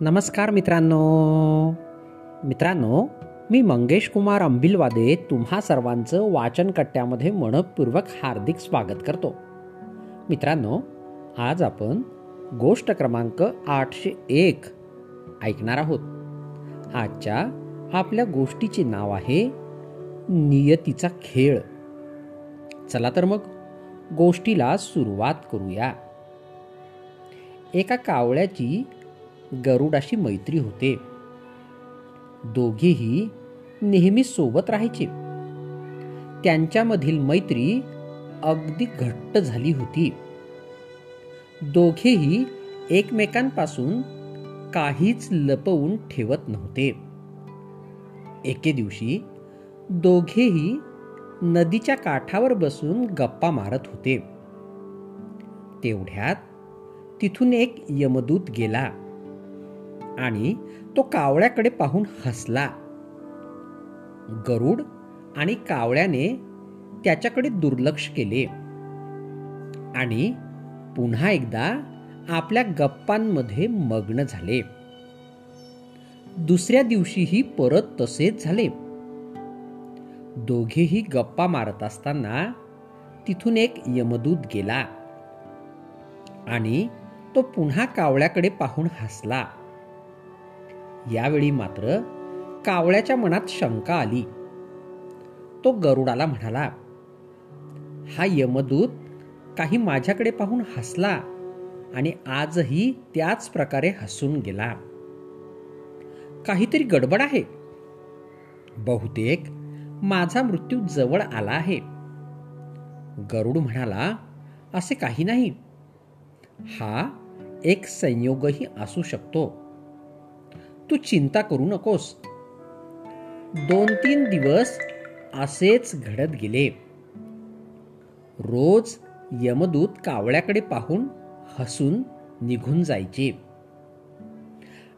नमस्कार मित्रांनो. मित्रांनो मी मंगेश कुमार अंबिलवादे तुम्हा सर्वांचं वाचन कट्ट्यामध्ये मनपूर्वक हार्दिक स्वागत करतो. मित्रांनो आज आपण गोष्ट क्रमांक आठशे एक ऐकणार आहोत. आजच्या आपल्या गोष्टीचे नाव आहे नियतीचा खेळ. चला तर मग गोष्टीला सुरुवात करूया. एका कावळ्याची गरुडाशी मैत्री होते. दोघेही नेहमी सोबत राहायचे. त्यांच्यामधील मैत्री अगदी घट्ट झाली होती. दोघेही एकमेकांपासून काहीच लपवून ठेवत नव्हते. एके दिवशी दोघेही नदीच्या काठावर बसून गप्पा मारत होते. तेवढ्यात तिथून एक यमदूत गेला. आणि तो कावळ्याकडे पाहून हसला. गरुड आणि कावळ्याने त्याच्याकडे दुर्लक्ष केले. आणि पुन्हा एकदा आपल्या गप्पांमध्ये मग्न झाले. दुसऱ्या दिवशीही परत तसेच झाले. दोघेही गप्पा मारत असताना तिथून एक यमदूत गेला आणि तो पुन्हा कावळ्याकडे पाहून हसला. यावेळी मात्र कावळ्याच्या मनात शंका आली. तो गरुडाला म्हणाला हा यमदूत काही माझ्याकडे पाहून हसला आणि आजही त्याच प्रकारे हसून गेला. काहीतरी गडबड आहे. बहुतेक माझा मृत्यू जवळ आला आहे. गरुड म्हणाला असे काही नाही. हा एक संयोगही असू शकतो. तू चिंता करू नकोस. दोन तीन दिवस असेच घडत गेले. रोज यमदूत कावळ्याकडे पाहून हसून निघून जायचे.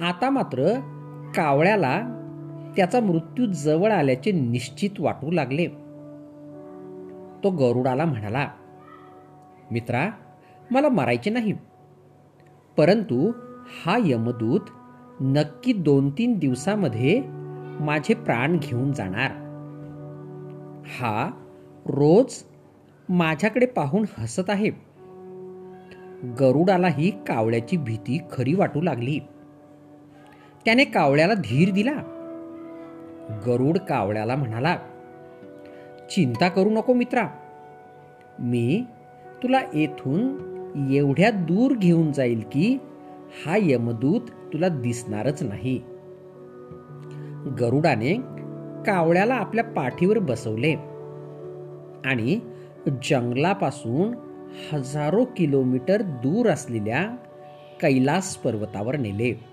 आता मात्र कावळ्याला त्याचा मृत्यू जवळ आल्याचे निश्चित वाटू लागले. तो गरुडाला म्हणाला मित्रा मला मारायचे नाही. परंतु हा यमदूत नक्की दोन तीन दिवसामध्ये माझे प्राण घेऊन जाणार. हा रोज माझ्याकडे पाहून हसत आहे. गरुडालाही कावळ्याची भीती खरी वाटू लागली. त्याने कावळ्याला धीर दिला. गरुड कावळ्याला म्हणाला चिंता करू नको मित्रा. मी तुला येथून एवढ्या दूर घेऊन जाईल की हा यमदूत तुला दिसणारच नाही. गरुडाने कावळ्याला आपल्या पाठीवर बसवले आणि जंगलापासून हजारो किलोमीटर दूर असलेल्या कैलास पर्वतावर नेले.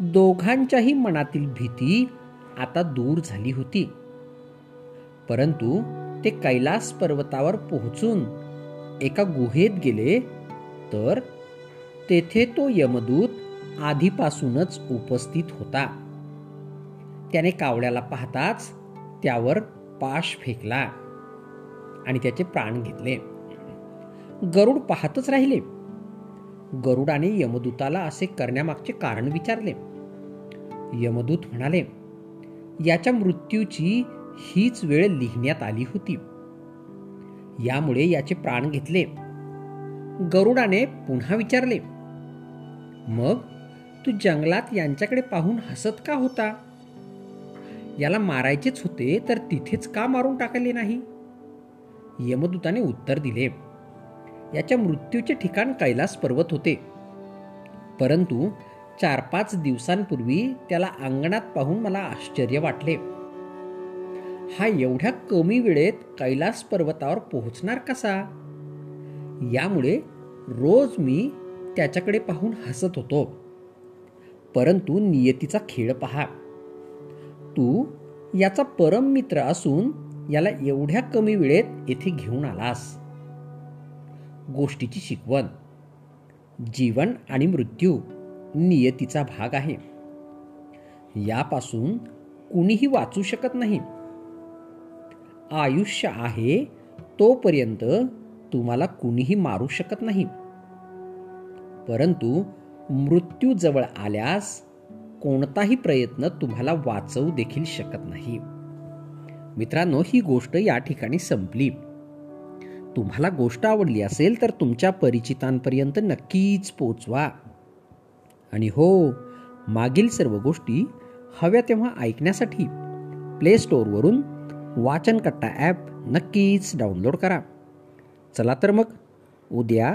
दोघांच्याही मनातील भीती आता दूर झाली होती. परंतु ते कैलास पर्वतावर पोहोचून एका गुहेत गेले तर तेथे तो यमदूत आधीपासूनच उपस्थित होता. त्याने कावड्याला पाहताच त्यावर पाश फेकला आणि त्याचे प्राण घेतले. गरुड पाहतच राहिले. गरुडाने यमदूताला असे करण्यामागचे कारण विचारले. यमदूत म्हणाले याच्या मृत्यूची हीच वेळ लिहिण्यात आली होती. यामुळे याचे प्राण घेतले. गरुडाने पुन्हा विचारले मग तू जंगलात यांच्याकडे पाहून हसत का होता? याला मारायचेच होते तर तिथेच का मारून टाकले नाही? यमदूताने उत्तर दिले. याच्या मृत्यूचे ठिकाण कैलास पर्वत होते. परंतु चार पाच दिवसांपूर्वी त्याला अंगणात पाहून मला आश्चर्य वाटले. हा एवढ्या कमी वेळेत कैलास पर्वतावर पोहोचणार कसा? यामुळे रोज मी त्याच्याकडे पाहून हसत होतो. परंतु नियतीचा खेळ पहा. तू याचा परम मित्र असून याला एवढ्या कमी वेळेत येथे घेऊन आलास. गोष्टीची शिकवण. जीवन आणि मृत्यू नियतीचा भाग आहे. यापासून कुणीही वाचू शकत नाही. आयुष्य आहे तोपर्यंत तुम्हाला कुणीही मारू शकत नाही. परंतु मृत्यूजवळ आल्यास कोणताही प्रयत्न तुम्हाला वाचवू देखील शकत नाही. मित्रांनो ही गोष्ट या ठिकाणी संपली. तुम्हाला गोष्ट आवडली असेल तर तुमच्या परिचितांपर्यंत नक्कीच पोचवा. आणि हो मागील सर्व गोष्टी हव्या तेव्हा ऐकण्यासाठी प्ले स्टोअरवरून वाचनकट्टा ॲप नक्कीच डाउनलोड करा. चला तर मग उद्या